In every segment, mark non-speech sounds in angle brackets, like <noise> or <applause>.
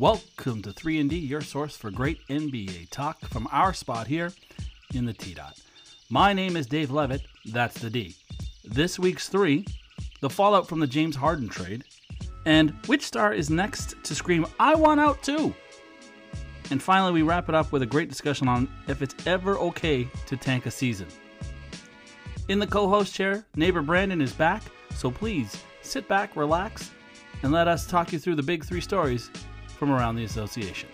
Welcome to 3&D, your source for great NBA talk from our spot here in the T-Dot. My name is Dave Levitt, that's the D. This week's 3, the fallout from the James Harden trade, and which star is next to scream, I want out too? And finally, we wrap it up with a great discussion on if it's ever okay to tank a season. In the co host chair, neighbor Brandon is back, so please sit back, relax, and let us talk you through the big three stories from around the association.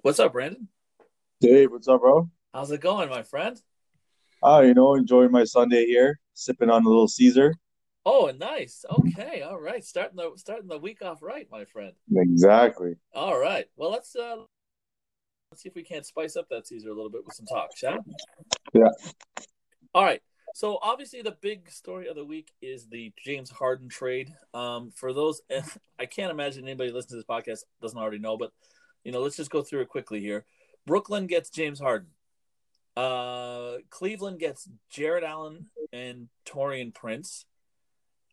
What's up, Brandon? Dave, what's up, bro? How's it going, my friend? Oh, you know, enjoying my Sunday here, sipping on a little Caesar. Oh, nice. Okay, all right. Starting the starting the week off right, my friend. Exactly. All right. Well, let's uh let's see if we can't spice up that Caesar a little bit with some talk, shall we? Yeah. All right. So obviously the big story of the week is the James Harden trade. Um, for those, <laughs> I can't imagine anybody listening to this podcast doesn't already know, but you know, let's just go through it quickly here. Brooklyn gets James Harden. Uh, Cleveland gets Jarrett Allen and Taurean Prince.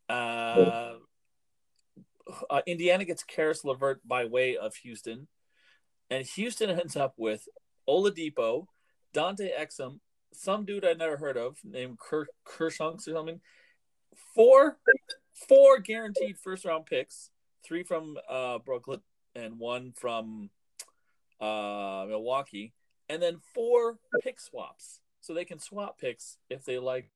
Uh, uh, Indiana gets Caris LeVert by way of Houston, and Houston <laughs> ends up with Oladipo, Dante Exum, some dude I never heard of named Ker- Kershunks or something. Four, four guaranteed first round picks, three from uh, Brooklyn and one from uh, Milwaukee, and then four pick swaps, so they can swap picks if they like.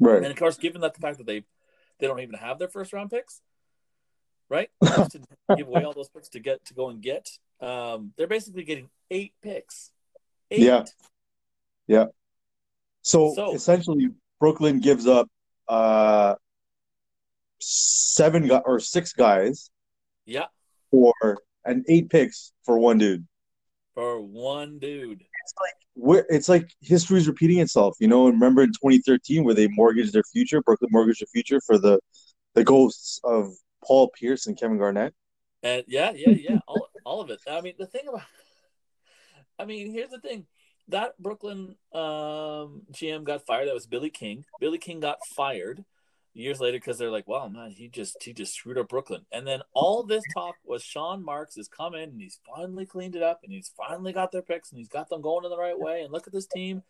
Right. And of course, given that the fact that they they don't even have their first round picks, right? <laughs> to give away all those picks to get to go and get, um, they're basically getting eight picks. Eight. Yeah. Yeah. So, so essentially, Brooklyn gives up uh seven or six guys. Yeah. For and eight picks for one dude. For one dude. It's like it's like history's repeating itself, you know. And remember in 2013 where they mortgaged their future, Brooklyn mortgaged their future for the the ghosts of Paul Pierce and Kevin Garnett. And yeah, yeah, yeah, all, all of it. I mean, the thing about, I mean, here's the thing: that Brooklyn um, GM got fired. That was Billy King. Billy King got fired years later because they're like, "Wow, man, he just he just screwed up Brooklyn." And then all this talk was Sean Marks has come in and he's finally cleaned it up and he's finally got their picks and he's got them going in the right way. And look at this team.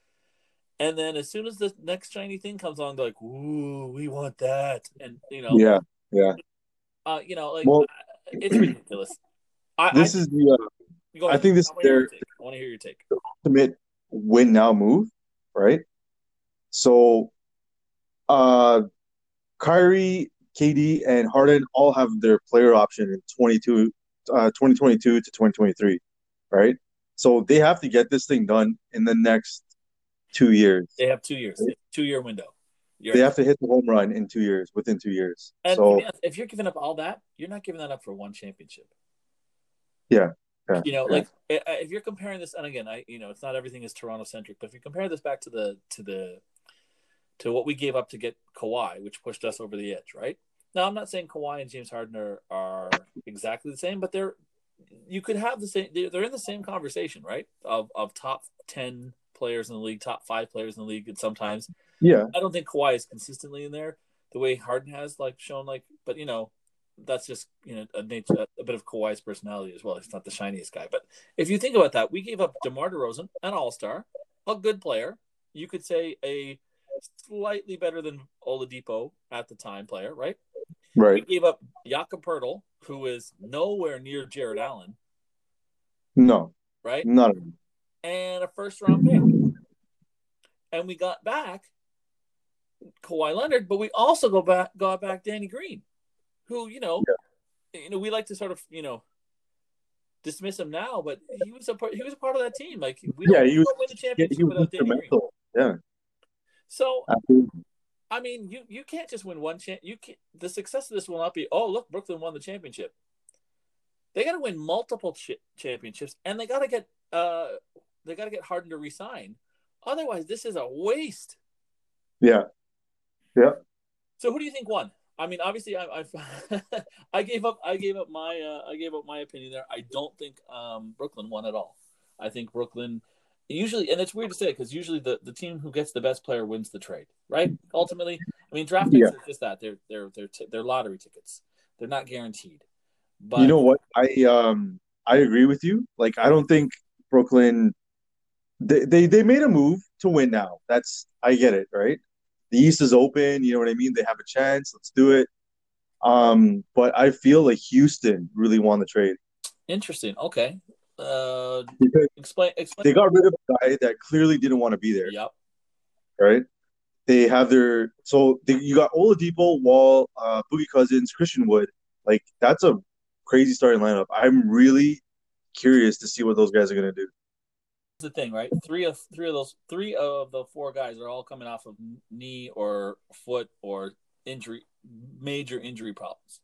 And then as soon as the next shiny thing comes on, they're like, "Ooh, we want that," and you know, yeah, yeah, uh, you know, like well, it's ridiculous. I, this I, is the. Uh, I think this I their. I want to hear your take. The ultimate win now move, right? So, uh, Kyrie, KD, and Harden all have their player option in 22, uh, 2022 to 2023, right? So they have to get this thing done in the next two years. They have two years, two year window. You're they have to hit the home run in two years, within two years. And so if you're giving up all that, you're not giving that up for one championship. Yeah. Yeah, you know, yeah. like if you're comparing this, and again, I you know, it's not everything is Toronto centric, but if you compare this back to the to the to what we gave up to get Kawhi, which pushed us over the edge, right? Now, I'm not saying Kawhi and James Harden are, are exactly the same, but they're you could have the same. They're in the same conversation, right? Of of top ten players in the league, top five players in the league, and sometimes, yeah, I don't think Kawhi is consistently in there the way Harden has like shown, like, but you know, that's just you know a nature a bit of Kawhi's personality as well. He's not the shiniest guy, but if you think about that, we gave up DeMar DeRozan, an All Star, a good player. You could say a slightly better than Oladipo at the time player, right? Right. We gave up Jakob Poeltl, who is nowhere near Jarrett Allen. No. Right? Not and a first round pick. And we got back Kawhi Leonard, but we also go back got back Danny Green, who, you know, yeah. you know, we like to sort of, you know, dismiss him now, but he was a part he was a part of that team. Like we yeah, he was, win the championship yeah, without Danny Green. Yeah. So, Absolutely. I mean, you you can't just win one champ. You can't, The success of this will not be, oh look, Brooklyn won the championship. They got to win multiple ch- championships, and they got to get uh they got to get Harden to resign. Otherwise, this is a waste. Yeah, yeah. So, who do you think won? I mean, obviously, I I, <laughs> I gave up. I gave up my uh, I gave up my opinion there. I don't think um, Brooklyn won at all. I think Brooklyn usually, and it's weird to say because usually the, the team who gets the best player wins the trade, right? Ultimately, I mean, draft picks Yeah. are just that they're they're they're t- they're lottery tickets. They're not guaranteed. But you know what? I um I agree with you. Like I don't think Brooklyn they, they they made a move to win now. That's I get it, right? The East is open, you know what I mean? They have a chance. Let's do it. Um, but I feel like Houston really won the trade interesting. Okay, uh, because explain explain. they got rid of a guy that clearly didn't want to be there, Yep. right? They have their so they, you got Oladipo, Wall, uh, Boogie Cousins, Christian Wood. Like that's a crazy starting lineup. I'm really curious to see what those guys are gonna do. The thing, right? Three of three of those three of the four guys are all coming off of knee or foot or injury, major injury problems.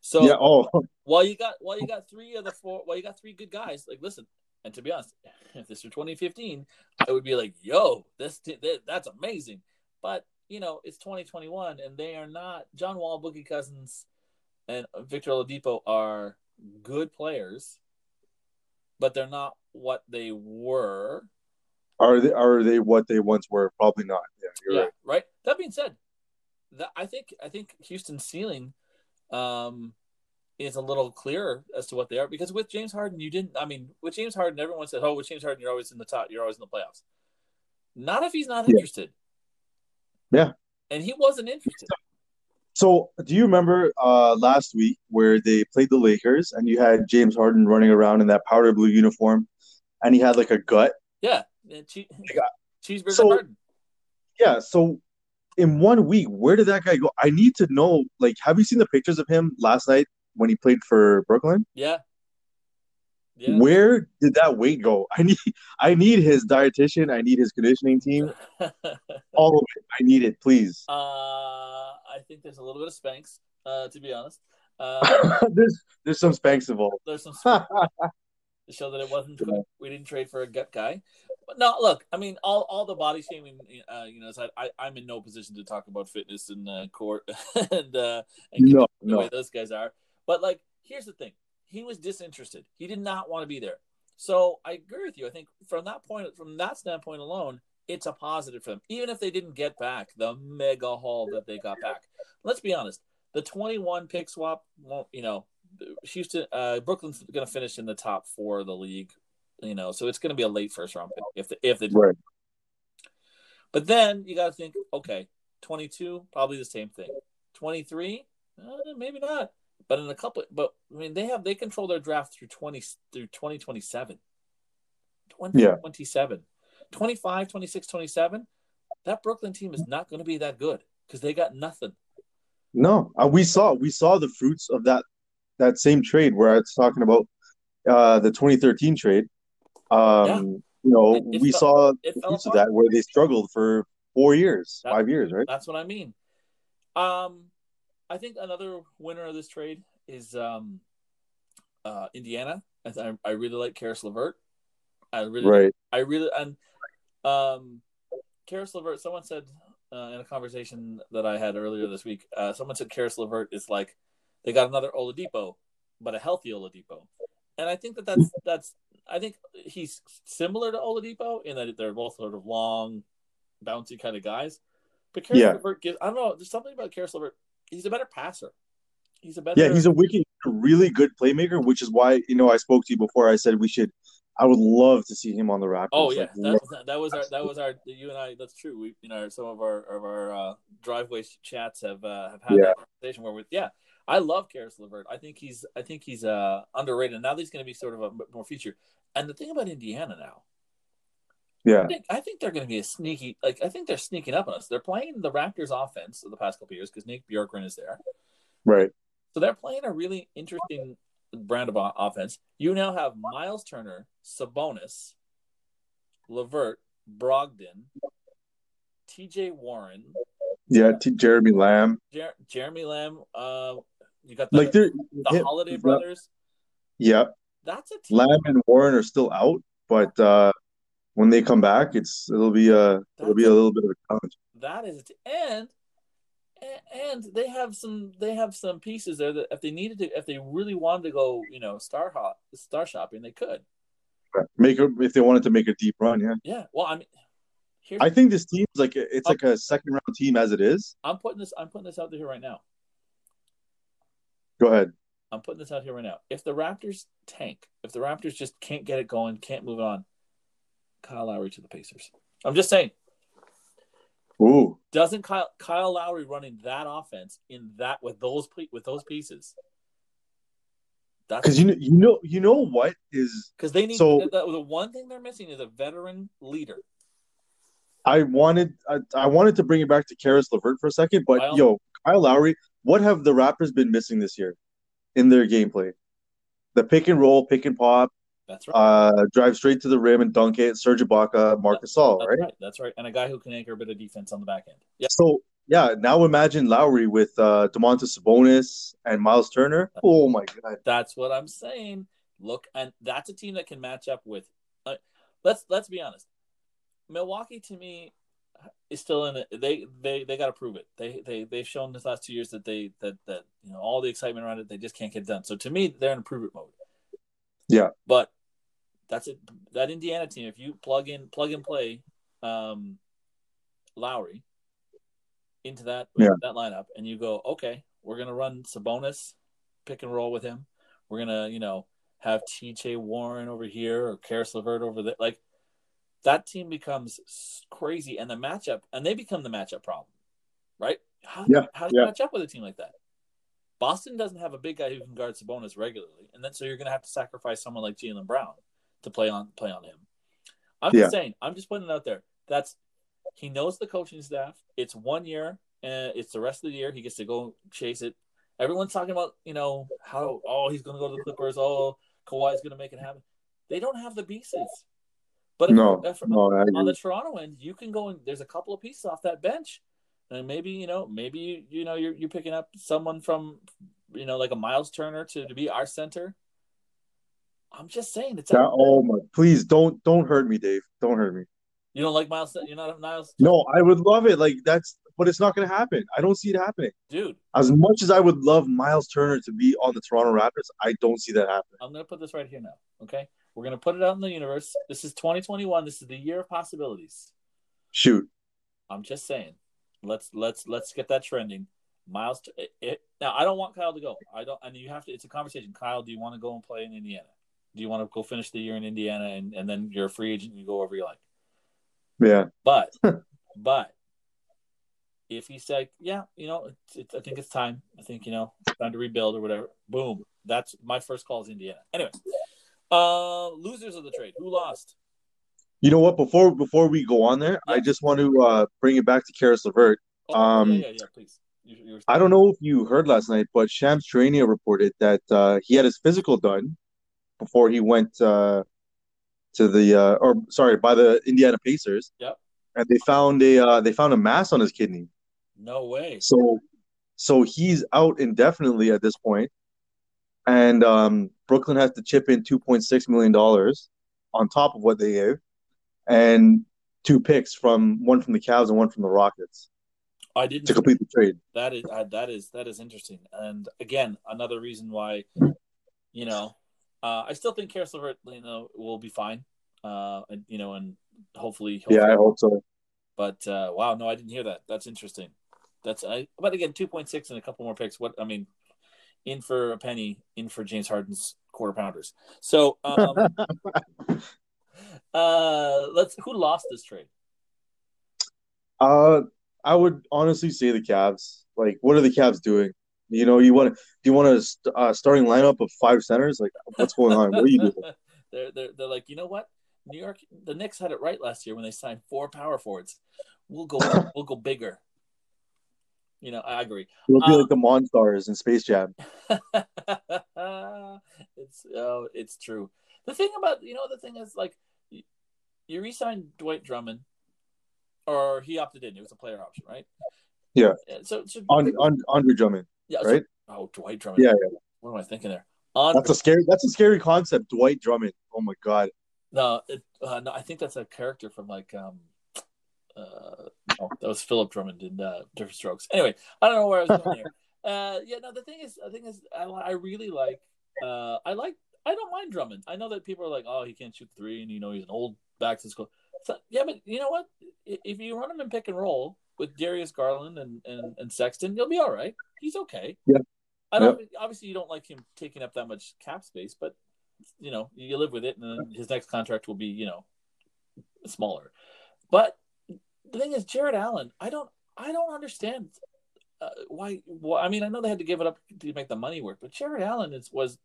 So yeah. Oh, while you got while you got three of the four, while you got three good guys, like listen, and to be honest, if this were 2015, I would be like, yo, this, that, that's amazing. But you know, it's 2021, and they are not. John Wall, Boogie Cousins, and Victor Oladipo are good players, but they're not what they were. are they are they what they once were? Probably not. Yeah, you're yeah, right. right. That being said, that I think I think Houston's ceiling um, is a little clearer as to what they are because with James Harden, you didn't. I mean, with James Harden, everyone said, "Oh, with James Harden, you're always in the top. You're always in the playoffs." Not if he's not Yeah. interested. Yeah. and he wasn't interested. So, do you remember uh, last week where they played the Lakers and you had James Harden running around in that powder blue uniform, and he had like a gut? Yeah, and che- got- cheeseburger So-. Yeah. So, in one week, where did that guy go? I need to know. Like, have you seen the pictures of him last night when he played for Brooklyn? Yeah, yeah. Where did that weight go? I need, I need his dietitian. I need his conditioning team. <laughs> All of it. I need it, please. uh, I think there's a little bit of Spanx, uh, to be honest. Uh, <laughs> there's, there's some Spanx involved. there's some <laughs> to show that it wasn't we didn't trade for a gut guy. But no, look, I mean, all all the body shaming, uh, you know, aside, I I'm in no position to talk about fitness in uh, court <laughs> and uh, and No, the way no. those guys are. But like, here's the thing: he was disinterested. He did not want to be there. So I agree with you. I think from that point, from that standpoint alone, it's a positive for them. Even if they didn't get back the mega haul that they got back. Let's be honest: the 21 pick swap won't, you know, Houston, uh, Brooklyn's going to finish in the top four of the league. You know, so it's going to be a late first round pick if the, if they Right. but then you got to think, okay, 22, probably the same thing. 23, uh, maybe not. But in a couple, but I mean, they have they control their draft through 20 through 2027. 20, Yeah. 27, 25, 26, 27. That Brooklyn team is not going to be that good because they got nothing. No, uh, we saw we saw the fruits of that that same trade where I was talking about uh, the 2013 trade. Um, Yeah. You know, It- it we fell- saw It the fell fruits of that where they struggled for four years, That- five years, right? That's what I mean. Um, I think another winner of this trade is um, uh, Indiana. I, th- I really like Caris LeVert. I really, Right. I really, and um, Caris LeVert. Someone said uh, in a conversation that I had earlier this week. Uh, someone said Caris LeVert is like they got another Oladipo, but a healthy Oladipo. And I think that that's that's. I think he's similar to Oladipo in that they're both sort of long, bouncy kind of guys. But Caris Yeah. LeVert gives. I don't know. There's something about Caris LeVert. He's a better passer. He's a better. Yeah, he's a wicked, really good playmaker, which is why you know I spoke to you before. I said we should. I would love to see him on the Raptors. Oh yeah, Like, that, that, was our that was our you and I. That's true. We you know some of our of our uh, driveway chats have uh, have had Yeah. that conversation where we yeah. I love Caris LeVert. I think he's I think he's uh underrated. Now he's going to be sort of a more feature. And the thing about Indiana now, yeah, I think, I think they're going to be a sneaky like I think they're sneaking up on us. They're playing the Raptors offense of the past couple years because Nick Bjorkgren is there. right. So they're playing a really interesting brand of offense. You now have Miles Turner, Sabonis, LeVert, Brogdon, T.J. Warren, Yeah, T- Jeremy Lamb. Jer- Jeremy Lamb. Uh, you got the, Like the Holiday brothers. Yeah, That's a team. Lamb and Warren are still out, but uh, when they come back, it's it'll be a it'll be a little bit of a challenge. That is a t- and and they have some they have some pieces there that if they needed to if they really wanted to go you know star hot star shopping they could. Make a, if they wanted to make a deep run. Yeah, Yeah. Well, I mean, I think this team's like it's like a second round team as it is. I'm putting this. I'm putting this out there right now. Go ahead. I'm putting this out here right now. If the Raptors tank, if the Raptors just can't get it going, can't move on, Kyle Lowry to the Pacers. I'm just saying. Ooh, Doesn't Kyle Kyle Lowry running that offense in that with those with those pieces? That's because you know you know you know what is because they need So- the, the one thing they're missing is a veteran leader. I wanted I, I wanted to bring it back to Caris LeVert for a second, but Kyle- yo, Kyle Lowry, what have the Raptors been missing this year in their gameplay? The pick and roll, pick and pop, That's right. uh, drive straight to the rim and dunk it. Serge Ibaka, Marc Gasol, right? right. That's right. And a guy who can anchor a bit of defense on the back end. Yeah. So yeah, now imagine Lowry with uh, Domantas Sabonis and Miles Turner. Oh my god, That's what I'm saying. Look, and that's a team that can match up with. Uh, let's let's be honest. Milwaukee to me is still in it. They they they got to prove it. They they they've shown this last two years that they that that you know all the excitement around it. They just can't get it done. So to me, they're in a prove it mode. Yeah. but that's it. That Indiana team, if you plug in plug and play, um, Lowry into that Yeah. that lineup, and you go, okay, we're gonna run Sabonis, pick and roll with him. We're gonna, you know, have TJ Warren over here or Caris LeVert over there. Like that team becomes crazy, and the matchup, and they become the matchup problem, right? How, Yeah, how do you yeah. match up with a team like that? Boston doesn't have a big guy who can guard Sabonis regularly, and then so you're going to have to sacrifice someone like Jaylen Brown to play on play on him. I'm Yeah. just saying. I'm just putting it out there. That's he knows the coaching staff. It's one year, and it's the rest of the year. He gets to go chase it. Everyone's talking about you know how oh he's going to go to the Clippers. Oh Kawhi's going to make it happen. They don't have the pieces. But no, if- no, on the Toronto end, you can go and there's a couple of pieces off that bench, and maybe you know, maybe you you know you're you're picking up someone from you know like a Miles Turner to to be our center. I'm just saying it's That, oh my! Please don't don't hurt me, Dave. Don't hurt me. you don't like Miles. You're not a Miles, No, I would love it. Like that's, but it's not going to happen. I don't see it happening. dude. As much as I would love Miles Turner to be on the Toronto Raptors, I don't see that happening. I'm gonna put this right here now. Okay, we're gonna put it out in the universe. This is 2021. This is the year of possibilities. Shoot. I'm just saying. Let's let's let's get that trending. Miles, it, it, now I don't want Kyle to go. I don't, and you have to. It's a conversation. Kyle, do you want to go and play in Indiana? Do you want to go finish the year in Indiana and, and then you're a free agent and you go wherever you like? Yeah. But, <laughs> but if he said, yeah, you know, it's, it's, I think it's time. I think you know, time to rebuild or whatever. Boom. That's my first call is Indiana. Anyway, uh, losers of the trade. Who lost? You know what? Before before we go on there, I just want to uh, bring it back to Caris LeVert. Oh, Um, yeah, yeah, yeah. Please. You, you were- I don't know if you heard last night, but Shams Charania reported that uh, he had his physical done before he went uh, to the uh, or sorry by the Indiana Pacers. Yep. And they found a uh, they found a mass on his kidney. No way. So so he's out indefinitely at this point. And um, Brooklyn has to chip in two point six million dollars on top of what they gave, and two picks from one from the Cavs and one from the Rockets I didn't. to complete the trade. That is uh, that is that is interesting, and again, another reason why, you know, uh, I still think Caris LeVert, you know, will be fine, uh, and you know, and hopefully, hopefully Yeah, I hope so. But uh, wow, no, I didn't hear that. That's interesting. That's I, but again, two point six and a couple more picks. What I mean, in for a penny, in for James Harden's quarter pounders. So, um, <laughs> uh, let's who lost this trade? Uh, I would honestly say the Cavs. Like, what are the Cavs doing? You know, you want to do you want a st- uh, starting lineup of five centers? Like, what's going on? What are you doing? <laughs> they're, they're they're like, you know what? New York, the Knicks had it right last year when they signed four power forwards. We'll go, we'll go bigger. You know, I agree. It'll be Um, like the Monstars in Space Jam. <laughs> it's oh, it's true. The thing about you know the thing is like you, you re-signed Dwight Drummond, or he opted in. It was a player option, right? Yeah. So, so On, on Andre Drummond, yeah, so- right? oh, Dwight Drummond. Yeah, yeah. What am I thinking there? On That's a scary. That's a scary concept. Dwight Drummond. Oh my god. no, it, uh, no, I think that's a character from like um, uh, that was Philip Drummond in uh, Diff'rent Strokes. Anyway, I don't know where I was going here. Uh, yeah, no, the thing is, the thing is, I, I really like, uh, I like, I don't mind Drummond. I know that people are like, oh, he can't shoot three, and you know he's an old back to school. So, yeah, but you know what? If you run him in pick and roll with Darius Garland and, and, and Sexton, you'll be all right. He's okay. Yeah. I don't. Obviously, you don't like him taking up that much cap space, but you know you live with it, and then his next contract will be you know smaller. But the thing is, Jarrett Allen, I don't, I don't understand uh, why. Well, I mean, I know they had to give it up to make the money work, but Jarrett Allen is was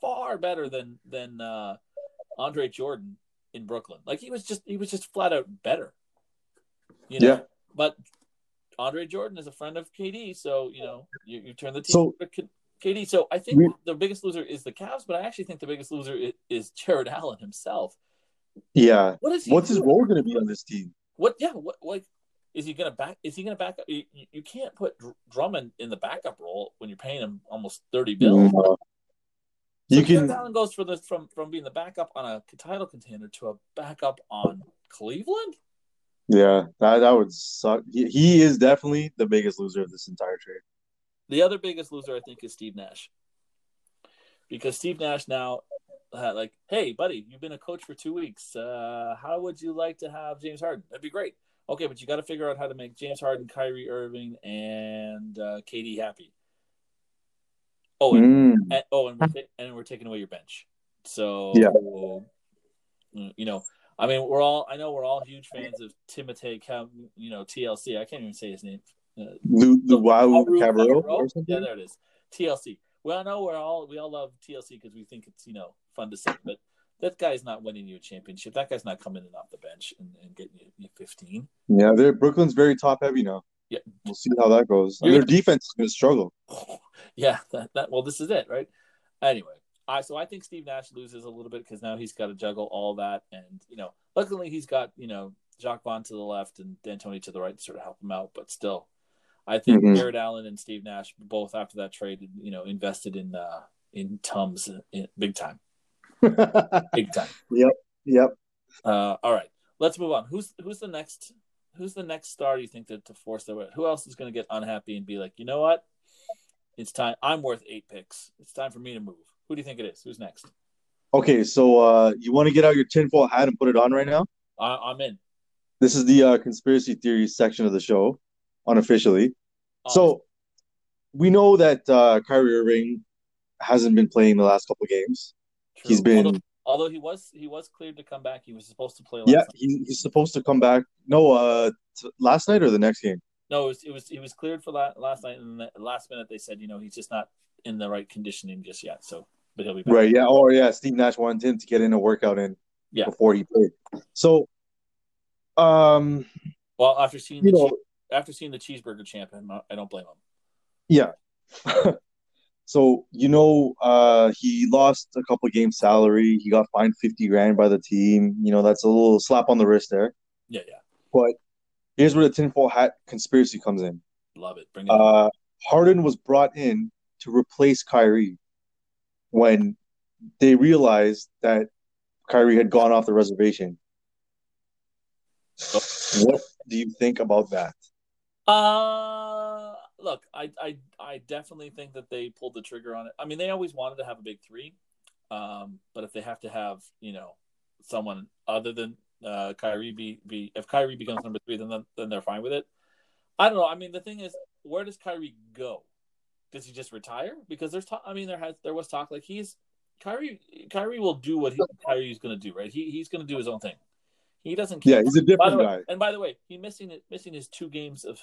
far better than than uh, Andre Jordan in Brooklyn. Like he was just he was just flat out better. You know? Yeah. But Andre Jordan is a friend of KD, so you know you, you turn the team So- to KD. So I think We- the biggest loser is the Cavs, but I actually think the biggest loser is, is Jarrett Allen himself. Yeah. What is he? What's his doing? role going to be on this team? What? Yeah. What? Like, is he gonna back? Is he gonna back up? You, you- can't put Dr- Drummond in the backup role when you're paying him almost thirty billion. No. So You can. Allen goes for this from from being the backup on a title contender to a backup on Cleveland. Yeah, that that would suck. He, he is definitely the biggest loser of this entire trade. The other biggest loser, I think, is Steve Nash, because Steve Nash now, uh, like, hey, buddy, you've been a coach for two weeks. Uh, how would you like to have James Harden? That'd be great. Okay, but you got to figure out how to make James Harden, Kyrie Irving, and uh, KD happy. Oh, and, Mm. and oh, and we're, ta- and we're taking away your bench. So Yeah. mm, you know, I mean, we're all. I know we're all huge fans of Timotei, you know, TLC. I can't even say his name. Uh, Lu, Luau Haru Cabarro Cabarro? or Yeah, there it is. TLC. Well, I know we're all we all love TLC because we think it's you know fun to say, but that guy's not winning you a championship. That guy's not coming in off the bench and, and getting you, you 15. Yeah, they're Brooklyn's very top heavy now. Yeah. We'll see how that goes. Their defense is going to struggle. <laughs> yeah, that, that well, this is it, right? Anyway, I so I think Steve Nash loses a little bit because now he's got to juggle all that, and you know, luckily he's got you know Jacque Vaughn to the left and D'Antoni to the right to sort of help him out, but still, I think Mhm. Jarrett Allen and Steve Nash both after that trade, you know, invested in uh in Tums in, big time, big time. <laughs> yep. Yep. Uh, all right, let's move on. Who's who's the next? Who's the next star do you think to, to force their way? Who else is going to get unhappy and be like, you know what? It's time. I'm worth eight picks. It's time for me to move. Who do you think it is? Who's next? Okay, so uh, you want to get out your tinfoil hat and put it on right now? I, I'm in. This is the uh, conspiracy theory section of the show, unofficially. So we know that uh, Kyrie Irving hasn't been playing the last couple games. True. He's been although, although he was he was cleared to come back. He was supposed to play. Last yeah, night. he, he's supposed to come back. No, uh, t- last night or the next game. No, it was it was he was cleared for la- last night, and the last minute they said, you know, he's just not in the right conditioning just yet. So, but he'll be back. Right. Yeah. Or yeah. Steve Nash wanted him to get in a workout in Yeah. before he played. So, um, Well, after seeing the know, che- after seeing the cheeseburger champion, I don't blame him. yeah. <laughs> so you know, uh, he lost a couple games salary. He got fined fifty grand by the team. You know, that's a little slap on the wrist there. Yeah, yeah, But here's where the tinfoil hat conspiracy comes in. love it. Bring it. Uh, Harden was brought in to replace Kyrie when they realized that Kyrie had gone off the reservation. What do you think about that? Uh look, I I I definitely think that they pulled the trigger on it. I mean, they always wanted to have a big three, um, but if they have to have you know someone other than uh, Kyrie be be if Kyrie becomes number three, then then they're fine with it. I don't know. I mean, the thing is, where does Kyrie go? Does he just retire? Because there's talk. I mean, there has there was talk like he's Kyrie. Kyrie will do what he, Kyrie's going to do, right? He he's going to do his own thing. He doesn't. care. Yeah, he's a different way, guy. and by the way, he missing it, missing his two games of.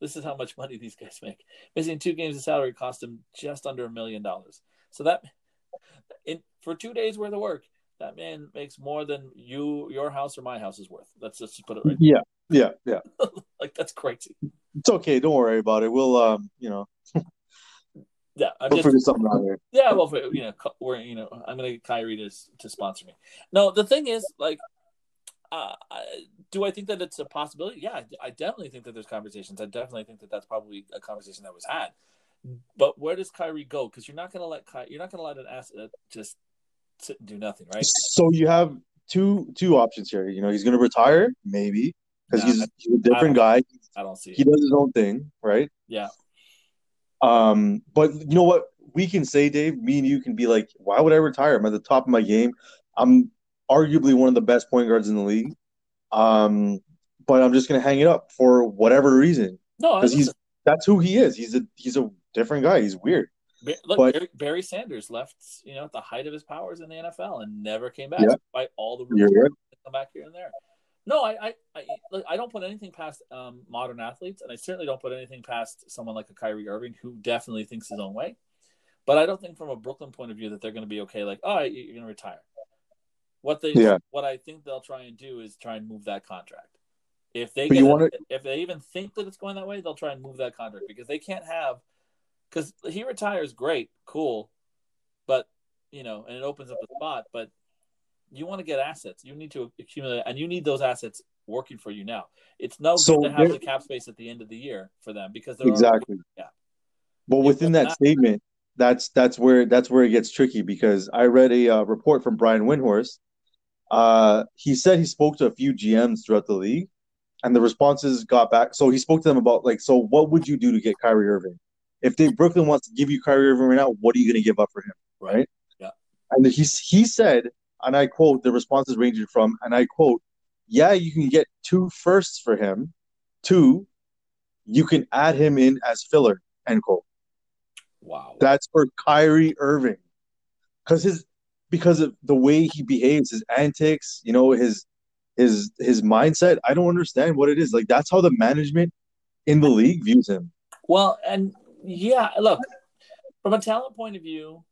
This is how much money these guys make. Missing two games of salary cost him just under a million dollars. So that, in for two days worth of work, that man makes more than you, your house, or my house is worth. Let's just put it right. Yeah, yeah, yeah. <laughs> Like that's crazy. It's okay. Don't worry about it. We'll, um, you know, <laughs> Yeah, I'm we'll just something out here. Yeah, well, you know, we're you know, I'm gonna get Kyrie to to sponsor me. No, the thing is, like, uh, do I think that it's a possibility? Yeah, I, I definitely think that there's conversations. I definitely think that that's probably a conversation that was had. But where does Kyrie go? Because you're not gonna let Ky- you're not gonna let an asset just sit and do nothing, right? So you have two two options here. You know, he's going to retire, maybe, because Nah, he's, he's a different guy. I don't see He it. does his own thing, right? Yeah, Um, but you know what? we can say, Dave, me and you can be like, why would I retire? I'm at the top of my game. I'm arguably one of the best point guards in the league. Um, but I'm just gonna hang it up for whatever reason. No, because he's that's who he is. He's a he's a different guy. He's weird. Look, but, Barry, Barry, Sanders left, you know, at the height of his powers in the NFL and never came back, yeah. despite all the rules. Right. Come back here and there. No, I, I, I, look, I don't put anything past um, modern athletes, and I certainly don't put anything past someone like a Kyrie Irving who definitely thinks his own way. But I don't think, from a Brooklyn point of view, that they're going to be okay. Like, oh, you're going to retire. What they, yeah. what I think they'll try and do is try and move that contract. If they get, wanna... if they even think that it's going that way, they'll try and move that contract because they can't have because he retires great, cool, but you know, and it opens up a spot. But you want to get assets. You need to accumulate, and you need those assets working for you now. It's no so good to have the cap space at the end of the year for them because they're exactly yeah. But within that not, statement, that's that's where that's where it gets tricky because I read a uh, report from Brian Windhorst. Uh, he said he spoke to a few GMs throughout the league, and the responses got back. So he spoke to them about like, so what would you do to get Kyrie Irving? If they Brooklyn wants to give you Kyrie Irving right now, what are you going to give up for him? Right? Yeah. And he he said, and I quote, the responses ranging from, and I quote, yeah, you can get two firsts for him. Two, you can add him in as filler. End quote. Wow. That's for Kyrie Irving. Because his because of the way he behaves, his antics, you know, his his his mindset. I don't understand what it is. Like that's how the management in the league views him. Well, and yeah, look, from a talent point of view,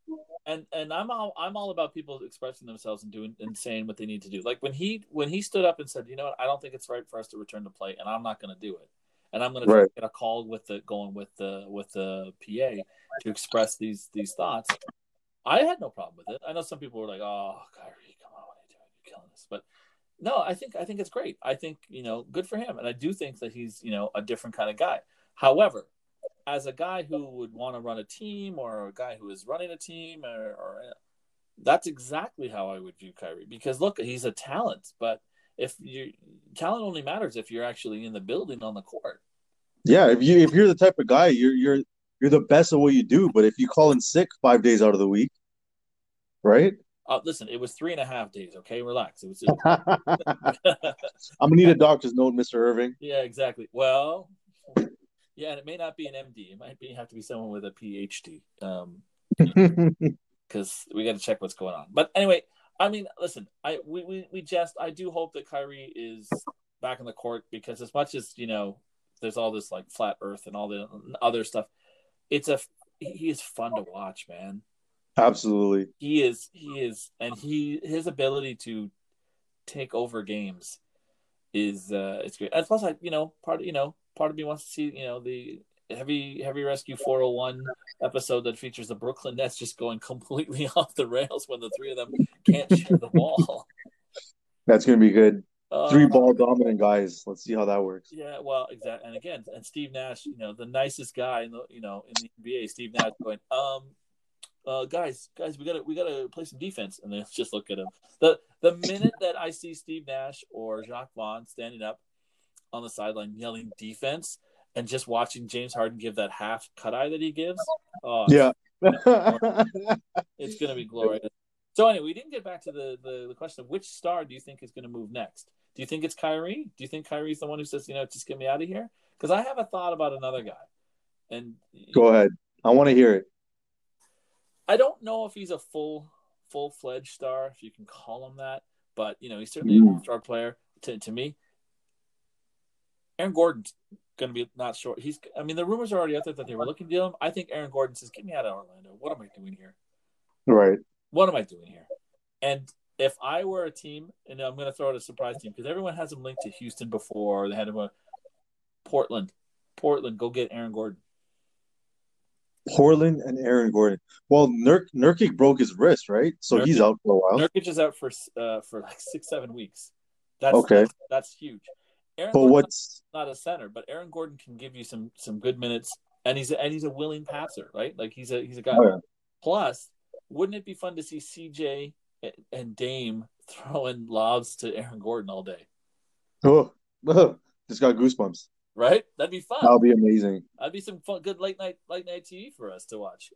and and I'm all I'm all about people expressing themselves and doing and saying what they need to do. Like when he when he stood up and said, you know what, I don't think it's right for us to return to play, and I'm not going to do it, and I'm going right. to get a call with the going with the with the PA to express these these thoughts. I had no problem with it. I know some people were like, "Oh, Kyrie, come on, what are you doing? You're killing us." But no, I think I think it's great. I think you know, good for him, and I do think that he's you know a different kind of guy. However, as a guy who would want to run a team or a guy who is running a team or, or that's exactly how I would view Kyrie because look, he's a talent, but if you talent only matters if you're actually in the building on the court. Yeah, if you if you're the type of guy, you're you're you're the best at what you do. But if you call in sick five days out of the week, right? Uh, listen, it was three and a half days. Okay, relax. It was. <laughs> Just I'm gonna need a doctor's note, Mister Irving. <laughs> Yeah, exactly. Well, yeah, and it may not be an MD. It might be have to be someone with a PhD. Um, <laughs> because we got to check what's going on. But anyway, I mean, listen, I we, we we just I do hope that Kyrie is back in the court because as much as you know, there's all this like flat Earth and all the other stuff. It's a he is fun to watch, man. Absolutely, he is. He is, and he his ability to take over games is uh it's great. And plus, I you know part you know part of me wants to see, you know, the heavy heavy rescue 401 episode that features the Brooklyn Nets just going <laughs> completely off the rails when the three of them can't share the <laughs> ball. That's gonna be good. Uh, three ball dominant guys. Let's see how that works. Yeah, well, exactly. And again, and Steve Nash, you know, the nicest guy in the you know in the NBA, Steve Nash going, um, uh, guys, guys, we gotta we gotta play some defense, and then <laughs> just look at him. the The minute that I see Steve Nash or Jacque Vaughn standing up on the sideline yelling defense and just watching James Harden give that half cut eye that he gives. Oh, yeah. <laughs> it's going to be glorious. So anyway, we didn't get back to the, the, the question of which star do you think is going to move next? Do you think it's Kyrie? Do you think Kyrie's the one who says, you know, just get me out of here? Because I have a thought about another guy. And go ahead. I want to hear it. I don't know if he's a full full fledged star, if you can call him that, but you know, he's certainly mm. a star player to, to me. Aaron Gordon's going to be not short. He's, I mean, the rumors are already out there that they were looking to deal him. I think Aaron Gordon says, "Get me out of Orlando. What am I doing here? Right. What am I doing here?" And if I were a team, and I'm going to throw out a surprise team because everyone has him linked to Houston before. They had him a Portland. Portland, go get Aaron Gordon. Portland and Aaron Gordon. Well, Nurk Nurkic broke his wrist, right? So Nurkic, he's out for a while. Nurkic is out for uh, for like six, seven weeks. That's okay. That's, that's huge. Aaron but Gordon what's not a center, but Aaron Gordon can give you some some good minutes, and he's a, and he's a willing passer, right? Like he's a he's a guy. Oh, yeah. Plus, wouldn't it be fun to see CJ and Dame throwing lobs to Aaron Gordon all day? Oh, oh just got goosebumps. Right? That'd be fun. That'll be amazing. That'd be some fun, good late night late night TV for us to watch.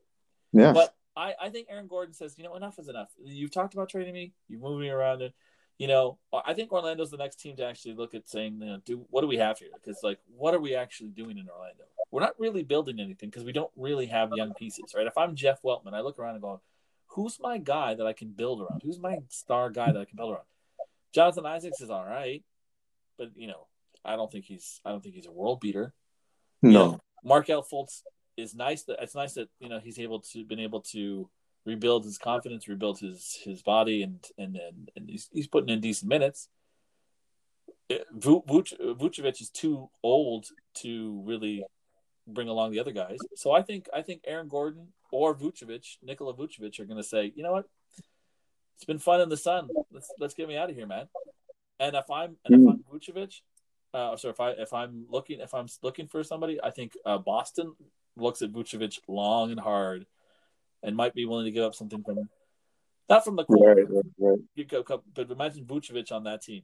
Yeah. But I, I think Aaron Gordon says, you know, enough is enough. You've talked about trading me. You've moved me around. And, you know, I think Orlando's the next team to actually look at saying, you know, do what do we have here? Because like, what are we actually doing in Orlando? We're not really building anything because we don't really have young pieces, right? If I'm Jeff Weltman, I look around and go, who's my guy that I can build around? Who's my star guy that I can build around? Jonathan Isaacs is all right, but you know, I don't think he's I don't think he's a world beater. No. You know, Markelle Fultz is nice. That it's nice that you know he's able to been able to rebuild his confidence, rebuild his his body, and and and, and he's, he's putting in decent minutes. Eh, Vucevic is too old to really bring along the other guys. So I think I think Aaron Gordon or Vucevic, Nikola Vucevic, are going to say, you know what, it's been fun in the sun. Let's let's get me out of here, man. And if I'm and if I'm Vucevic, uh, so if I if I'm looking if I'm looking for somebody, I think uh, Boston looks at Vucevic long and hard, and might be willing to give up something from not from the core, right, right, right. but imagine Vucevic on that team.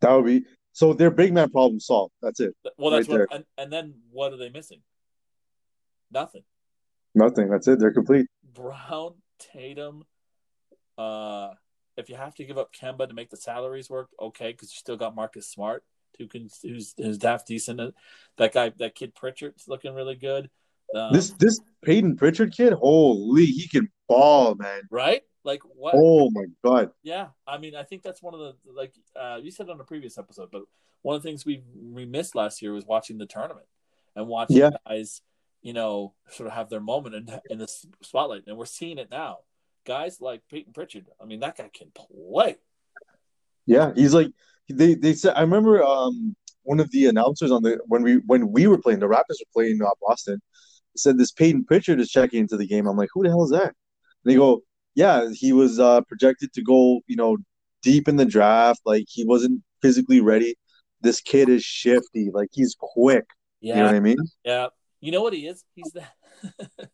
That would be so. Their big man problem solved. That's it. Well, that's right what. And, and then what are they missing? Nothing. Nothing. That's it. They're complete. Brown, Tatum. Uh, if you have to give up Kemba to make the salaries work, okay, because you still got Marcus Smart, who can who's who's half decent. That guy, that kid Pritchard's looking really good. Um, this this Payton Pritchard kid, holy, he can ball, man. Right? Like what? Oh my god. Yeah, I mean, I think that's one of the like uh, you said on a previous episode, but one of the things we we missed last year was watching the tournament and watching yeah. guys, you know, sort of have their moment in in the spotlight, and we're seeing it now. Guys like Payton Pritchard, I mean, that guy can play. Yeah, he's like they they said. I remember um one of the announcers on the when we when we were playing the Raptors were playing uh, Boston said this Payton Pritchard is checking into the game. I'm like, who the hell is that? And they go, yeah, he was uh, projected to go, you know, deep in the draft. Like he wasn't physically ready. This kid is shifty. Like he's quick. Yeah. You know what I mean? Yeah. You know what he is? He's the <laughs>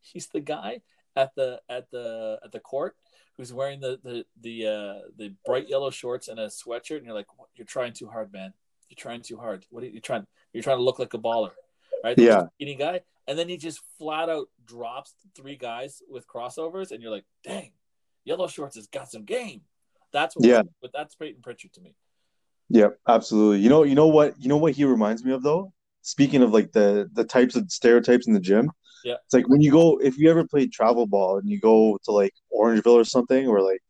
he's the guy at the at the at the court who's wearing the the the uh, the bright yellow shorts and a sweatshirt, and you're like, you're trying too hard, man. You're trying too hard. What are you trying? You're trying to look like a baller, right? The yeah. Eating guy, and then he just flat out drops three guys with crossovers, and you're like, dang, yellow shorts has got some game. That's what yeah, but that's Payton Pritchard to me. Yeah, absolutely. You know, you know what, you know what he reminds me of though. Speaking of like the the types of stereotypes in the gym, yeah, it's like when you go if you ever played travel ball and you go to like Orangeville or something or like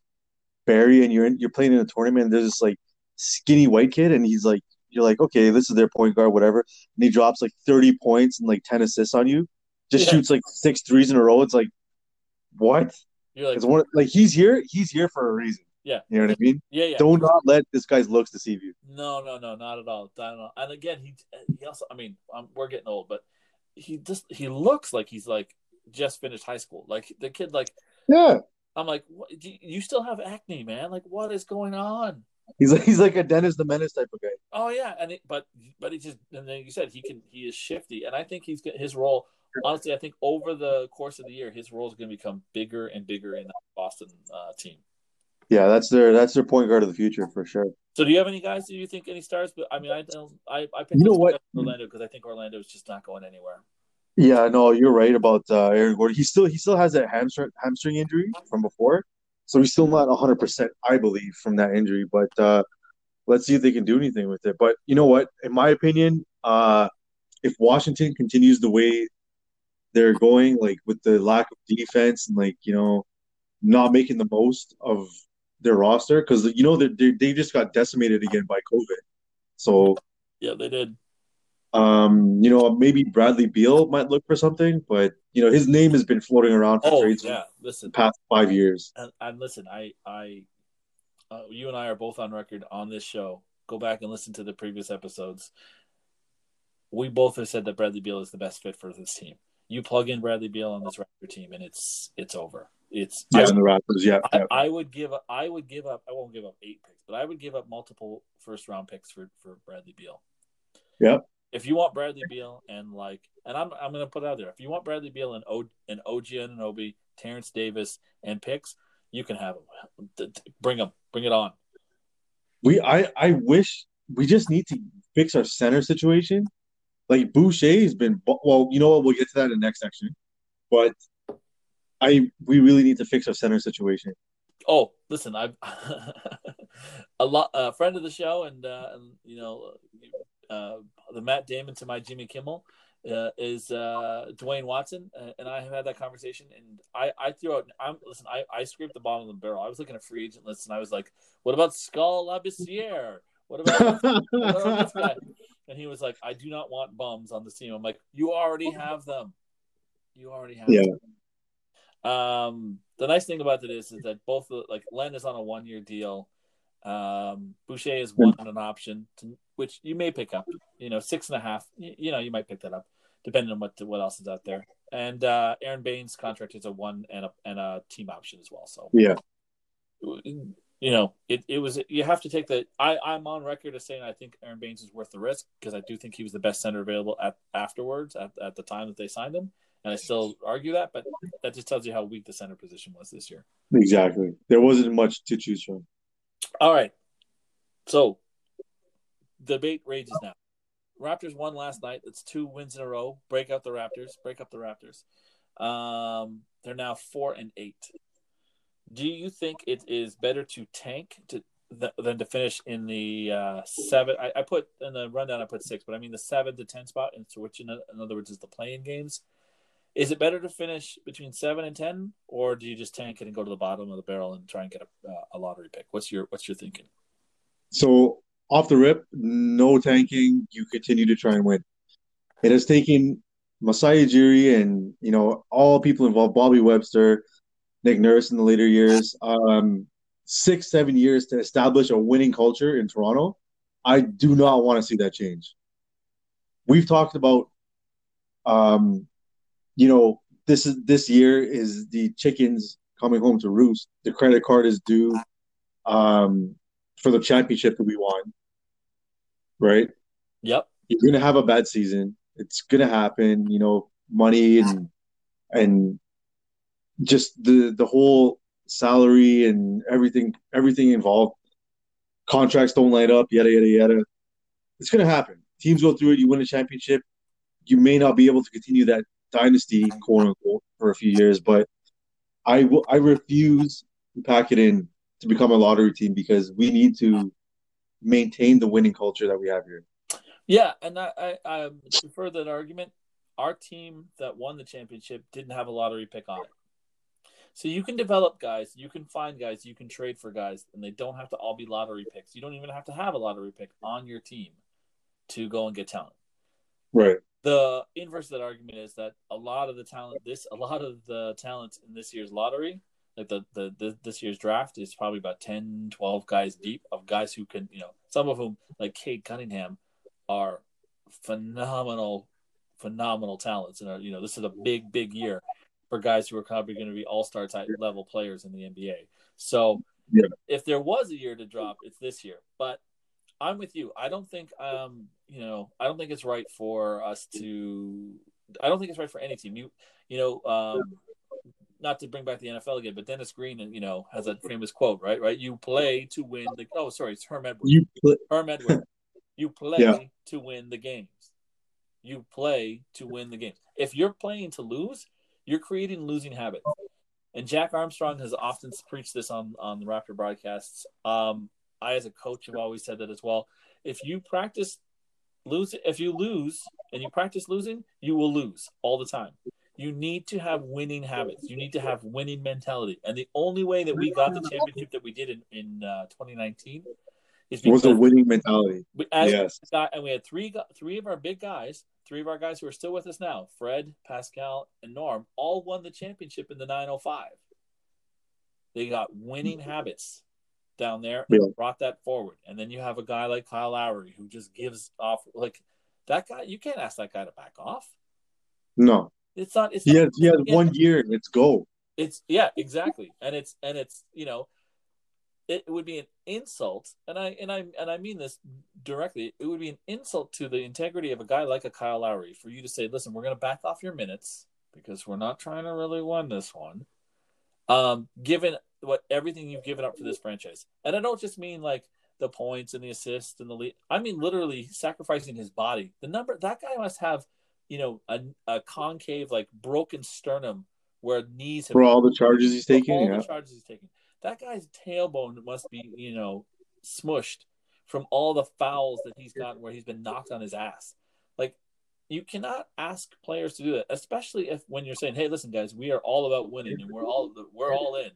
Barrie and you're in, you're playing in a tournament. There's this like skinny white kid and he's like you're like, okay, this is their point guard, whatever. And he drops like 30 points and like 10 assists on you. Just yeah. shoots like six threes in a row. It's like, what? You're like, one, like he's here. He's here for a reason. Yeah. You know what I mean? Yeah, yeah. Do not let this guy's looks deceive you. No, no, no, not at all. Not at all. And again, he he also, I mean, I'm, we're getting old, but he just he looks like he's like just finished high school. Like the kid, like yeah. I'm like, what, you still have acne, man? Like, what is going on? He's like he's like a Dennis the Menace type of guy. Oh yeah, and it, but but he just and then you said he can he is shifty, and I think he's his role. Honestly, I think over the course of the year, his role is going to become bigger and bigger in the Boston uh, team. Yeah, that's their that's their point guard of the future for sure. So, do you have any guys? Do you think any stars? But I mean, I don't. I I picked you know what Orlando because I think Orlando is just not going anywhere. Yeah, no, you're right about uh, Aaron Gordon. He still he still has that hamstring hamstring injury from before. So he's still not 100%, I believe, from that injury. But uh, let's see if they can do anything with it. But you know what? In my opinion, uh, if Washington continues the way they're going, like with the lack of defense and like you know, not making the most of their roster, because you know they they just got decimated again by COVID. So yeah, they did. Um, you know, maybe Bradley Beal might look for something, but you know, his name has been floating around for oh, trades yeah. Listen, past five years. And, and listen, I, I, uh, you and I are both on record on this show. Go back and listen to the previous episodes. We both have said that Bradley Beal is the best fit for this team. You plug in Bradley Beal on this Raptor team, and it's it's over. It's yeah, I, the Raptors. Yeah, I, I, would give up. I would give up. I won't give up eight picks, but I would give up multiple first round picks for for Bradley Beal. Yeah, if you want Bradley Beal and like, and I'm I'm gonna put it out there. If you want Bradley Beal and o, and OG Anunoby, Terence Davis, and picks, you can have them. Bring them. Bring it on. We I I wish we just need to fix our center situation. Like Boucher has been well. You know what? We'll get to that in the next section. but I we really need to fix our center situation. Oh, listen, I've <laughs> a lot a friend of the show, and uh, and you know, uh, the Matt Damon to my Jimmy Kimmel uh, is uh, Dwayne Watson, uh, and I have had that conversation. And I, I threw out. I'm listen. I, I scraped the bottom of the barrel. I was looking at free agent lists, and I was like, "What about Skal Labissiere? What about, what about this guy?" <laughs> And he was like, "I do not want bums on the team." I'm like, "You already have them. You already have Yeah. them." Um, the nice thing about it is, is that both like Len is on a one year deal. Um, Boucher is one on an option, to, which you may pick up. You know, six and a half. You, you know, you might pick that up, depending on what what else is out there. And uh, Aron Baynes' contract is a one and a and a team option as well. So Yeah. you know, it, it was you have to take the. I I'm on record as saying I think Aron Baynes is worth the risk because I do think he was the best center available at afterwards at, at the time that they signed him, and I still argue that. But that just tells you how weak the center position was this year. Exactly. There wasn't much to choose from. All right. So debate rages now. Raptors won last night. It's two wins in a row. Break out the Raptors. Break up the Raptors. Um, they're now four and eight. Do you think it is better to tank to th- than to finish in the uh, seven? I, I put in the rundown. I put six, but I mean the seven to ten spot, and which in, in other words is the playing games. Is it better to finish between seven and ten, or do you just tank it and go to the bottom of the barrel and try and get a, uh, a lottery pick? What's your What's your thinking? So off the rip, no tanking. You continue to try and win. It has taken Masai Ujiri and you know all people involved, Bobby Webster, Nick Nurse in the later years, um, six seven years to establish a winning culture in Toronto. I do not want to see that change. We've talked about, um, you know, this is this year is the chickens coming home to roost. The credit card is due. Um, for the championship that we won, right? Yep. You're gonna have a bad season. It's gonna happen. You know, money and and just the the whole salary and everything everything involved. Contracts don't light up. Yada yada yada. It's gonna happen. Teams go through it. You win a championship. You may not be able to continue that dynasty, quote unquote, for a few years, but I will. I refuse to pack it in to become a lottery team because we need to maintain the winning culture that we have here. Yeah, and I, I, I prefer that argument. Our team that won the championship didn't have a lottery pick on it. So you can develop guys, you can find guys, you can trade for guys, and they don't have to all be lottery picks. You don't even have to have a lottery pick on your team to go and get talent. Right. The inverse of that argument is that a lot of the talent, this a lot of the talent in this year's lottery like the, the, the this year's draft is probably about 10 12 guys deep of guys who can you know some of whom like Cade Cunningham are phenomenal phenomenal talents and are you know this is a big big year for guys who are probably going to be all-star type level players in the NBA so Yeah. if there was a year to drop it's this year but I'm with you I don't think um you know I don't think it's right for us to I don't think it's right for any team you you know um not to bring back the NFL again, but Dennis Green, and you know, has a famous quote, right? Right? You play to win the. Oh, sorry, it's Herm Edwards. You pl- Herm Edwards. You play Yeah. to win the games. You play to win the games. If you're playing to lose, you're creating losing habits. And Jack Armstrong has often preached this on on the Raptor broadcasts. Um, I, as a coach, have always said that as well. If you practice lose, if you lose and you practice losing, you will lose all the time. You need to have winning habits. You need to have winning mentality. And the only way that we got the championship that we did in in uh, 2019 is was because a winning mentality. Yes. guy, and we had three three of our big guys, three of our guys who are still with us now, Fred, Pascal, and Norm, all won the championship in the 905. They got winning habits down there and Yeah. brought that forward. And then you have a guy like Kyle Lowry who just gives off like that guy. You can't ask that guy to back off. No. It's not. It's He not, had, he yeah. one year. Let's go. It's yeah, exactly, and it's and it's you know, it, it would be an insult, and I and I and I mean this directly. It would be an insult to the integrity of a guy like a Kyle Lowry for you to say, "Listen, we're going to back off your minutes because we're not trying to really win this one." Um, given what everything you've given up for this franchise, and I don't just mean like the points and the assists and the lead. I mean literally sacrificing his body. The number that guy must have, you know, a, a concave like broken sternum where knees have For all the charges he's taking, all yeah. the charges he's taking. That guy's tailbone must be, you know, smushed from all the fouls that he's gotten where he's been knocked on his ass. You cannot ask players to do that, especially if when you're saying, "Hey, listen, guys, we are all about winning and we're all we're all in,"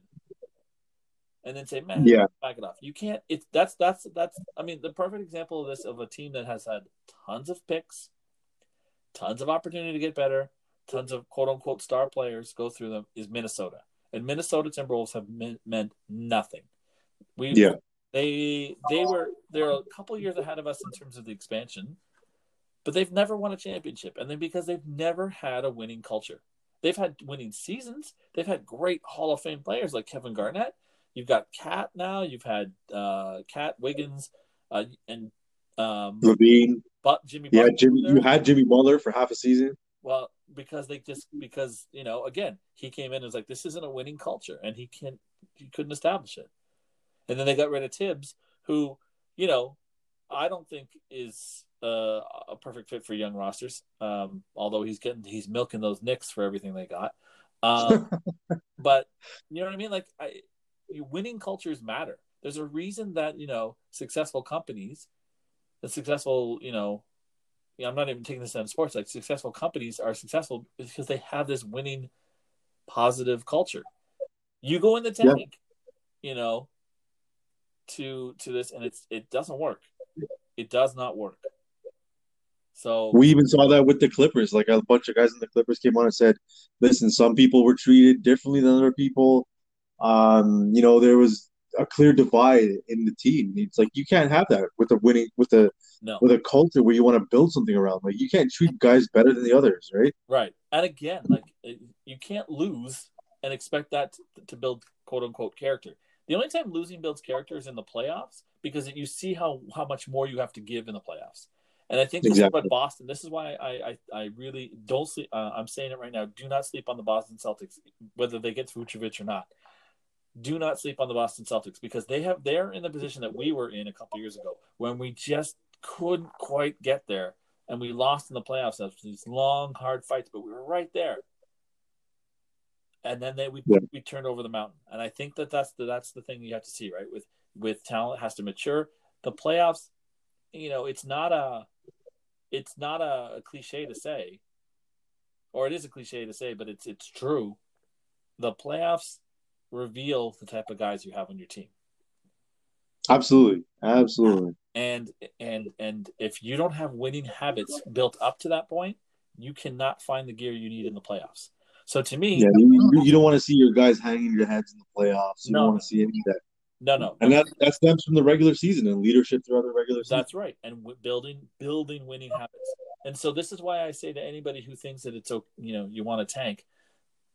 and then say, "Man, Yeah. back it off." You can't. It's that's that's that's. I mean, the perfect example of this of a team that has had tons of picks, tons of opportunity to get better, tons of quote unquote star players go through them is Minnesota, and Minnesota Timberwolves have meant, meant nothing. We Yeah. they they were they're a couple years ahead of us in terms of the expansion, but they've never won a championship, and then because they've never had a winning culture. They've had winning seasons. They've had great Hall of Fame players like Kevin Garnett. You've got Cat now. You've had uh, Cat Wiggins uh, and um, LaVine, but Jimmy. yeah, Butler Jimmy. You had Jimmy Butler for half a season. Well, because they just because you know again he came in and was like this isn't a winning culture and he can't he couldn't establish it, and then they got rid of Thibs who you know I don't think is uh, a perfect fit for young rosters. Um, although he's getting he's milking those Knicks for everything they got, um, <laughs> but you know what I mean. Like I, winning cultures matter. There's a reason that you know successful companies, and successful you know you know, I'm not even taking this of sports. Like successful companies are successful because they have this winning, positive culture. You go in the Yeah. tank, you know, to to this, and it's it doesn't work. It does not work. So We even saw that with the Clippers. Like a bunch of guys in the Clippers came on and said, "Listen, some people were treated differently than other people. Um, you know, there was a clear divide in the team. It's like you can't have that with a winning with a no, with a culture where you want to build something around. Like you can't treat guys better than the others, right? right. And again, like you can't lose and expect that to, to build quote unquote character. The only time losing builds character is in the playoffs because you see how how much more you have to give in the playoffs. And I think this is what Boston. This is why I I, I really don't sleep. Uh, I'm saying it right now. Do not sleep on the Boston Celtics, whether they get Vucevic or not. Do not sleep on the Boston Celtics because they have they're in the position that we were in a couple years ago when we just couldn't quite get there and we lost in the playoffs after these long hard fights, but we were right there. And then they we Yeah. we turned over the mountain, and I think that that's the that's the thing you have to see right with with talent has to mature. The playoffs, you know, it's not a it's not a, a cliche to say, or it is a cliche to say, but it's it's true. The playoffs reveal the type of guys you have on your team. Absolutely, absolutely. and and and if you don't have winning habits built up to that point you cannot find the gear you need in the playoffs so to me Yeah, you, you- don't want to see your guys hanging your heads in the playoffs. You No. don't want to see any of that, no no and that that stems from the regular season and leadership throughout the regular season. that's right. And w- building building winning habits. And so this is why i say to anybody who thinks that it's okay you know you want to tank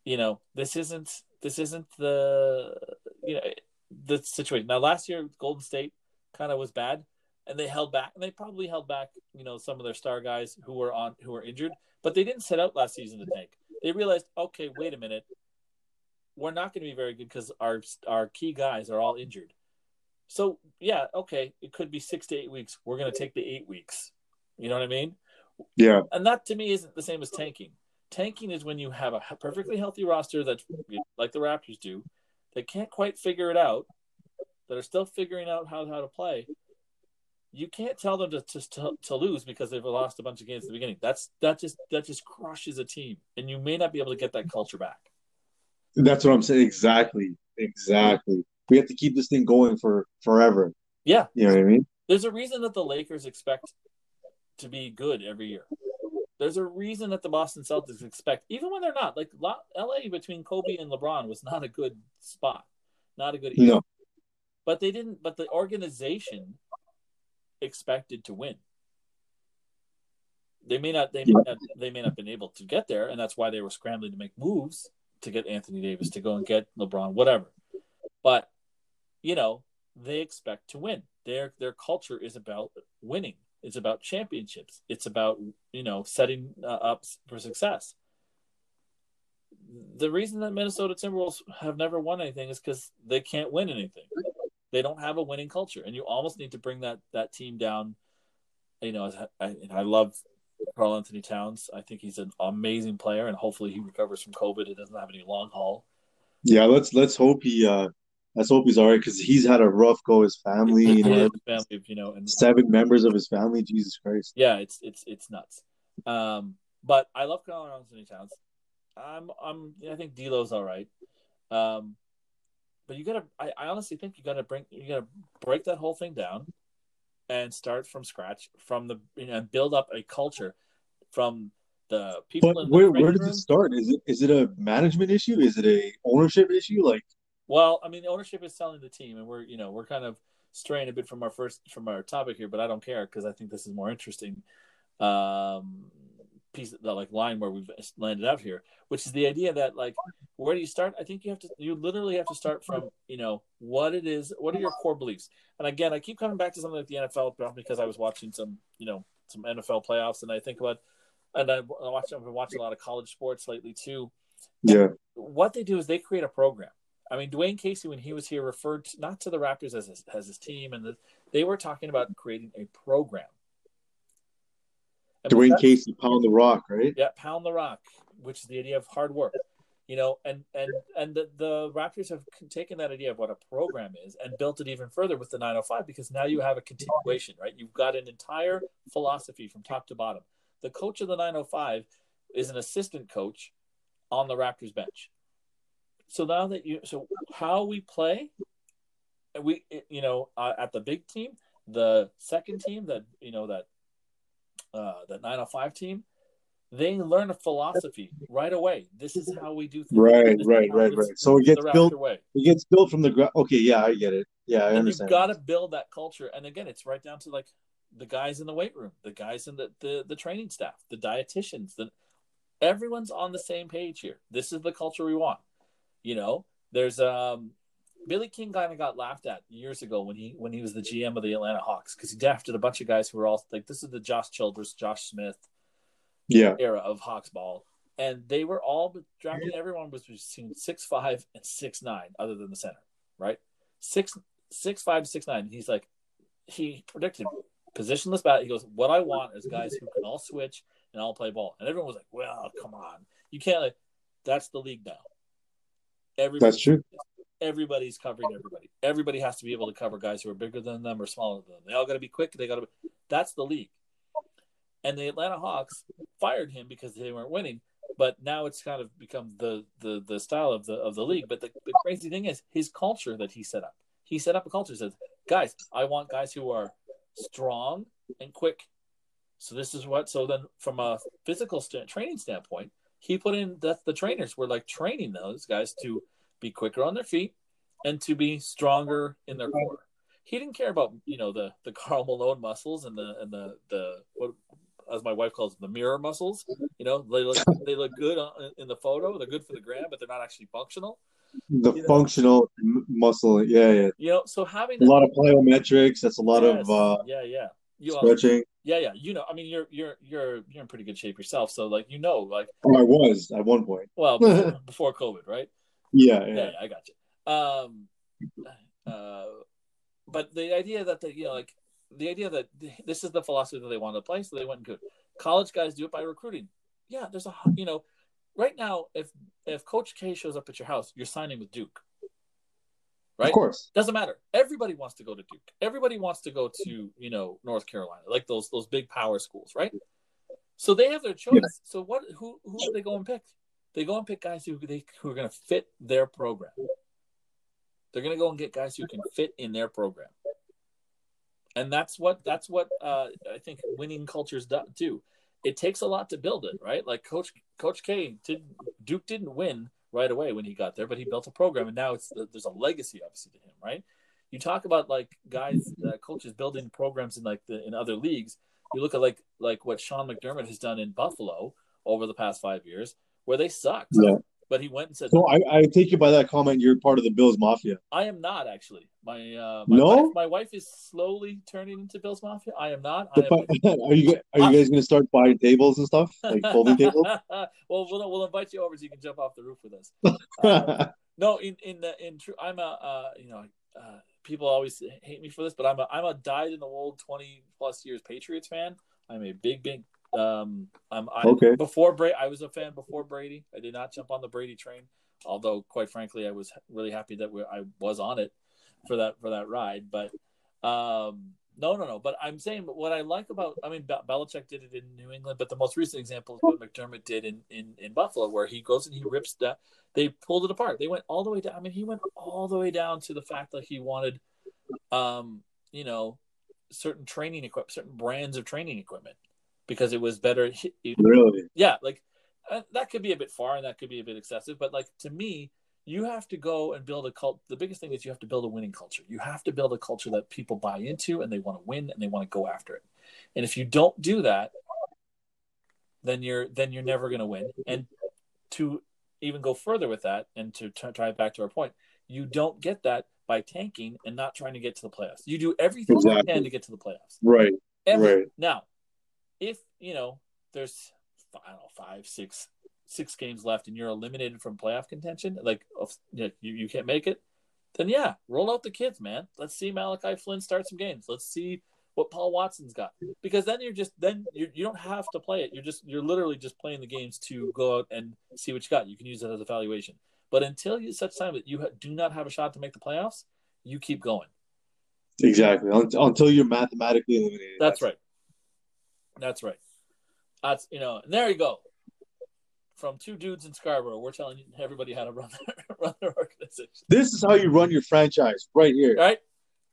you know this isn't this isn't the you know the situation. Now last year golden state kind of was bad and they held back and they probably held back you know some of their star guys who were on who were injured but they didn't set out last season to tank. They realized okay wait a minute we're not going to be very good because our our key guys are all injured so yeah okay it could be six to eight weeks we're going to take the eight weeks you know what i mean Yeah, and that to me isn't the same as tanking. Tanking is when you have a perfectly healthy roster that, like the Raptors do, that can't quite figure it out, that are still figuring out how, how to play. You can't tell them to, to to lose because they've lost a bunch of games at the beginning. That's that just that just crushes a team, and you may not be able to get that culture back. That's what I'm saying. Exactly, exactly. We have to keep this thing going for forever. Yeah, You know what I mean? there's a reason that the Lakers expect to be good every year. There's a reason that the Boston Celtics expect, even when they're not. Like LA between Kobe and LeBron was not a good spot, not a good. era. No, But they didn't. But the organization expected to win. They may not. They may not. They may not have been able to get there, and that's why they were scrambling to make moves to get Anthony Davis to go and get LeBron, whatever. But you know, they expect to win. Their their culture is about winning. It's about championships. It's about you know setting uh, up for success. The reason that Minnesota Timberwolves have never won anything is because they can't win anything. They don't have a winning culture, and you almost need to bring that that team down. You know, I I love Karl-Anthony Towns. I think he's an amazing player, and hopefully he recovers from COVID and doesn't have any long haul. Yeah, let's let's hope he uh let's hope he's all right because he's had a rough go. His family, you know, family, you know, and seven members of his family. Jesus Christ. Yeah, it's it's it's nuts. Um, but I love Karl-Anthony Towns. I'm I'm I think D'Lo's all right. Um, but you gotta I, I honestly think you gotta bring you gotta break that whole thing down and start from scratch from the you know, and build up a culture from the people. But where where does it start? Is it is it a management issue? Is it a ownership issue? Like, well, I mean, the ownership is selling the team, and we're you know we're kind of straying a bit from our first from our topic here, but I don't care because I think this is more interesting. Um, piece the like line where we've landed out here, which is the idea that like where do you start? I think you have to you literally have to start from you know what it is, what are your core beliefs? And again, I keep coming back to something like the NFL because I was watching some you know some NFL playoffs, and I think about and I watch I've been watching a lot of college sports lately too. Yeah, what they do is they create a program. I mean, Dwane Casey, when he was here, referred to, not to the Raptors as his, as his team, and the, they were talking about creating a program and Dwane Casey, pound the rock, right? Yeah, pound the rock, which is the idea of hard work. You know, and and and the, the Raptors have taken that idea of what a program is and built it even further with the 905 because now you have a continuation, right? You've got an entire philosophy from top to bottom. The coach of the 905 is an assistant coach on the Raptors bench. So now that you, so how we play, we, you know, uh, at the big team, the second team that you know that uh, the 905 team, they learn a philosophy right away. This is how we do things. Right, right, right, right. So it gets built. Way. It gets built from the ground. Okay, yeah, I get it. Yeah, I and understand. You've got to build that culture, and again, it's right down to like the guys in the weight room, the guys in the the, the training staff, the dietitians. The everyone's on the same page here. This is the culture we want. You know, there's um Billy King kind of got laughed at years ago when he when he was the GM of the Atlanta Hawks because he drafted a bunch of guys who were all like this is the Josh Childress, Josh Smith, yeah, era of Hawks ball, and they were all drafting. Everyone was between six five and six nine, other than the center, right? Six six five six nine. He's like he predicted positionless bat. He goes, "What I want is guys who can all switch and all play ball." And everyone was like, "Well, come on, you can't." Like, that's the league now. Everybody, that's true everybody's covering everybody. Everybody has to be able to cover guys who are bigger than them or smaller than them. They all got to be quick. They got to. Be, that's the league. And the Atlanta Hawks fired him because they weren't winning. But now it's kind of become the the the style of the of the league. But the, the crazy thing is his culture that he set up. He set up a culture. That says, guys, I want guys who are strong and quick. So this is what. So then, from a physical st- training standpoint, he put in that the trainers were like training those guys to be quicker on their feet and to be stronger in their core. He didn't care about you know the the <laughs> Karl Malone muscles and the and the the what as my wife calls them, the mirror muscles. You know they look they look good in the photo. They're good for the gram, but they're not actually functional. The you functional know? muscle, yeah, yeah. You know, so having a lot of plyometrics. That's a lot yes, of uh, yeah, yeah. You, stretching. yeah, yeah. You know, I mean, you're you're you're you're in pretty good shape yourself. So like, you know, like oh, I was at one point. Well, before, <laughs> before COVID, right? Yeah, yeah, yeah, I got you. Um, uh, but the idea that the you know like the idea that this is the philosophy that they want to play, so they went and could. College guys do it by recruiting. Yeah, there's a you know, right now if if Coach K shows up at your house, you're signing with Duke. Right? Of course. Doesn't matter. Everybody wants to go to Duke. Everybody wants to go to, you know, North Carolina, like those those big power schools, right? So they have their choice. Yeah. So what who who do they go and pick? They go and pick guys who they who are going to fit their program. They're going to go and get guys who can fit in their program, and that's what that's what uh, I think winning cultures do. It takes a lot to build it, right? Like Coach Coach K did Duke didn't win right away when he got there, but he built a program, and now it's there's a legacy obviously to him, right? You talk about like guys, uh, coaches building programs in like the in other leagues. You look at like like what Sean McDermott has done in Buffalo over the past five years where they sucked. Yeah. But he went and said, "So I, I take you by that comment. You're part of the Bills Mafia." I am not actually. My uh, my no, wife, my wife is slowly turning into Bills Mafia. I am not. I am, <laughs> are you are you guys going to start buying tables and stuff like folding tables? <laughs> well, we'll we'll invite you over so you can jump off the roof with us. Uh, <laughs> no, in in the in true, I'm a uh, you know uh, people always hate me for this, but I'm a I'm a died in the wool twenty plus years Patriots fan. I'm a big big Um, I'm I, Okay. before Brady. I was a fan before Brady. I did not jump on the Brady train, although quite frankly, I was really happy that we, I was on it for that for that ride. But um, no, no, no. But I'm saying what I like about. I mean, Be- Belichick did it in New England, but the most recent example is what McDermott did in in in Buffalo, where he goes and he rips that. They pulled it apart. They went all the way down. I mean, he went all the way down to the fact that he wanted, um, you know, certain training equipment, certain brands of training equipment, because it was better. <laughs> It, Really? yeah, like uh, that could be a bit far and that could be a bit excessive, but like to me, you have to go and build a cult. The biggest thing is you have to build a winning culture. You have to build a culture that people buy into and they want to win and they want to go after it. And if you don't do that, then you're then you're never going to win. And to even go further with that, and to t- try it back to our point, you don't get that by tanking and not trying to get to the playoffs. You do everything you can to get to the playoffs. Right. Every, Right. Now, if you know there's I don't know five, six, six games left, and you're eliminated from playoff contention, like you, know, you you can't make it, then yeah, roll out the kids, man. Let's see Malachi Flynn start some games. Let's see what Paul Watson's got, because then you're just then you you don't have to play it. You're just you're literally just playing the games to go out and see what you got. You can use it as evaluation. But until you such time that you ha- do not have a shot to make the playoffs, you keep going. Exactly. Until, until you're mathematically eliminated. That's right. That's right. That's you know, and there you go. From two dudes in Scarborough, we're telling everybody how to run their, <laughs> run their organization. This is how you run your franchise right here. Right?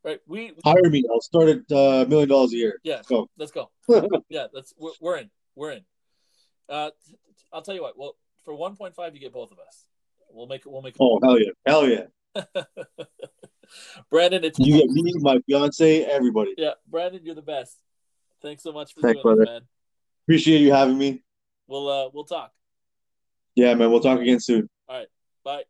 Right. We Hire me. I'll start at a million dollars a year. yeah, Let's go. let's go. <laughs> Yeah, that's we're, we're in. We're in. Uh I'll tell you what, well for one point five you get both of us. We'll make it we'll make it Oh hell yeah, hell yeah! <laughs> Brandon, it's You get me, my fiance, everybody. yeah, Brandon, you're the best. Thanks so much for Thanks, doing this, brother. man. Appreciate you having me. We'll uh we'll talk. Yeah, man. We'll talk again soon. All right. Bye.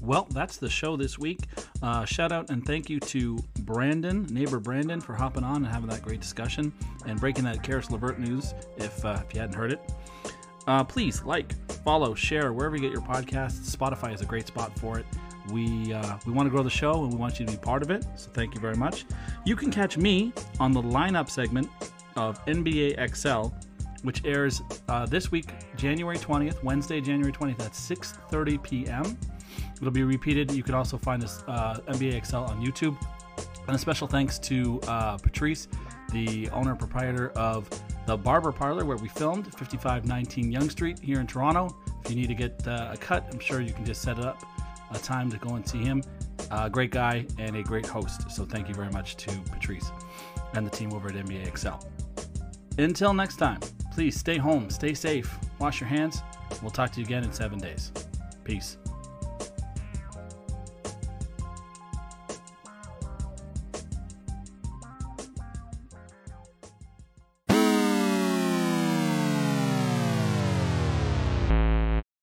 Well, that's the show this week. Uh, shout out and thank you to Brandon, neighbor Brandon, for hopping on and having that great discussion and breaking that Caris LeVert news if, uh, if you hadn't heard it. Uh, please like, follow, share wherever you get your podcasts. Spotify is a great spot for it. We uh, we want to grow the show and we want you to be part of it. So thank you very much. You can catch me on the lineup segment of NBA XL, which airs uh, this week, January 20th, Wednesday, January 20th at 6:30 p.m. It'll be repeated. You can also find this uh, NBA XL on YouTube. And a special thanks to uh, Patrice, the owner and proprietor of the Barber Parlor, where we filmed, 5519 Yonge Street here in Toronto. If you need to get uh, a cut, I'm sure you can just set it up a time to go and see him. Uh, great guy and a great host. So thank you very much to Patrice and the team over at NBA XL. Until next time, please stay home, stay safe, wash your hands. We'll talk to you again in seven days. Peace.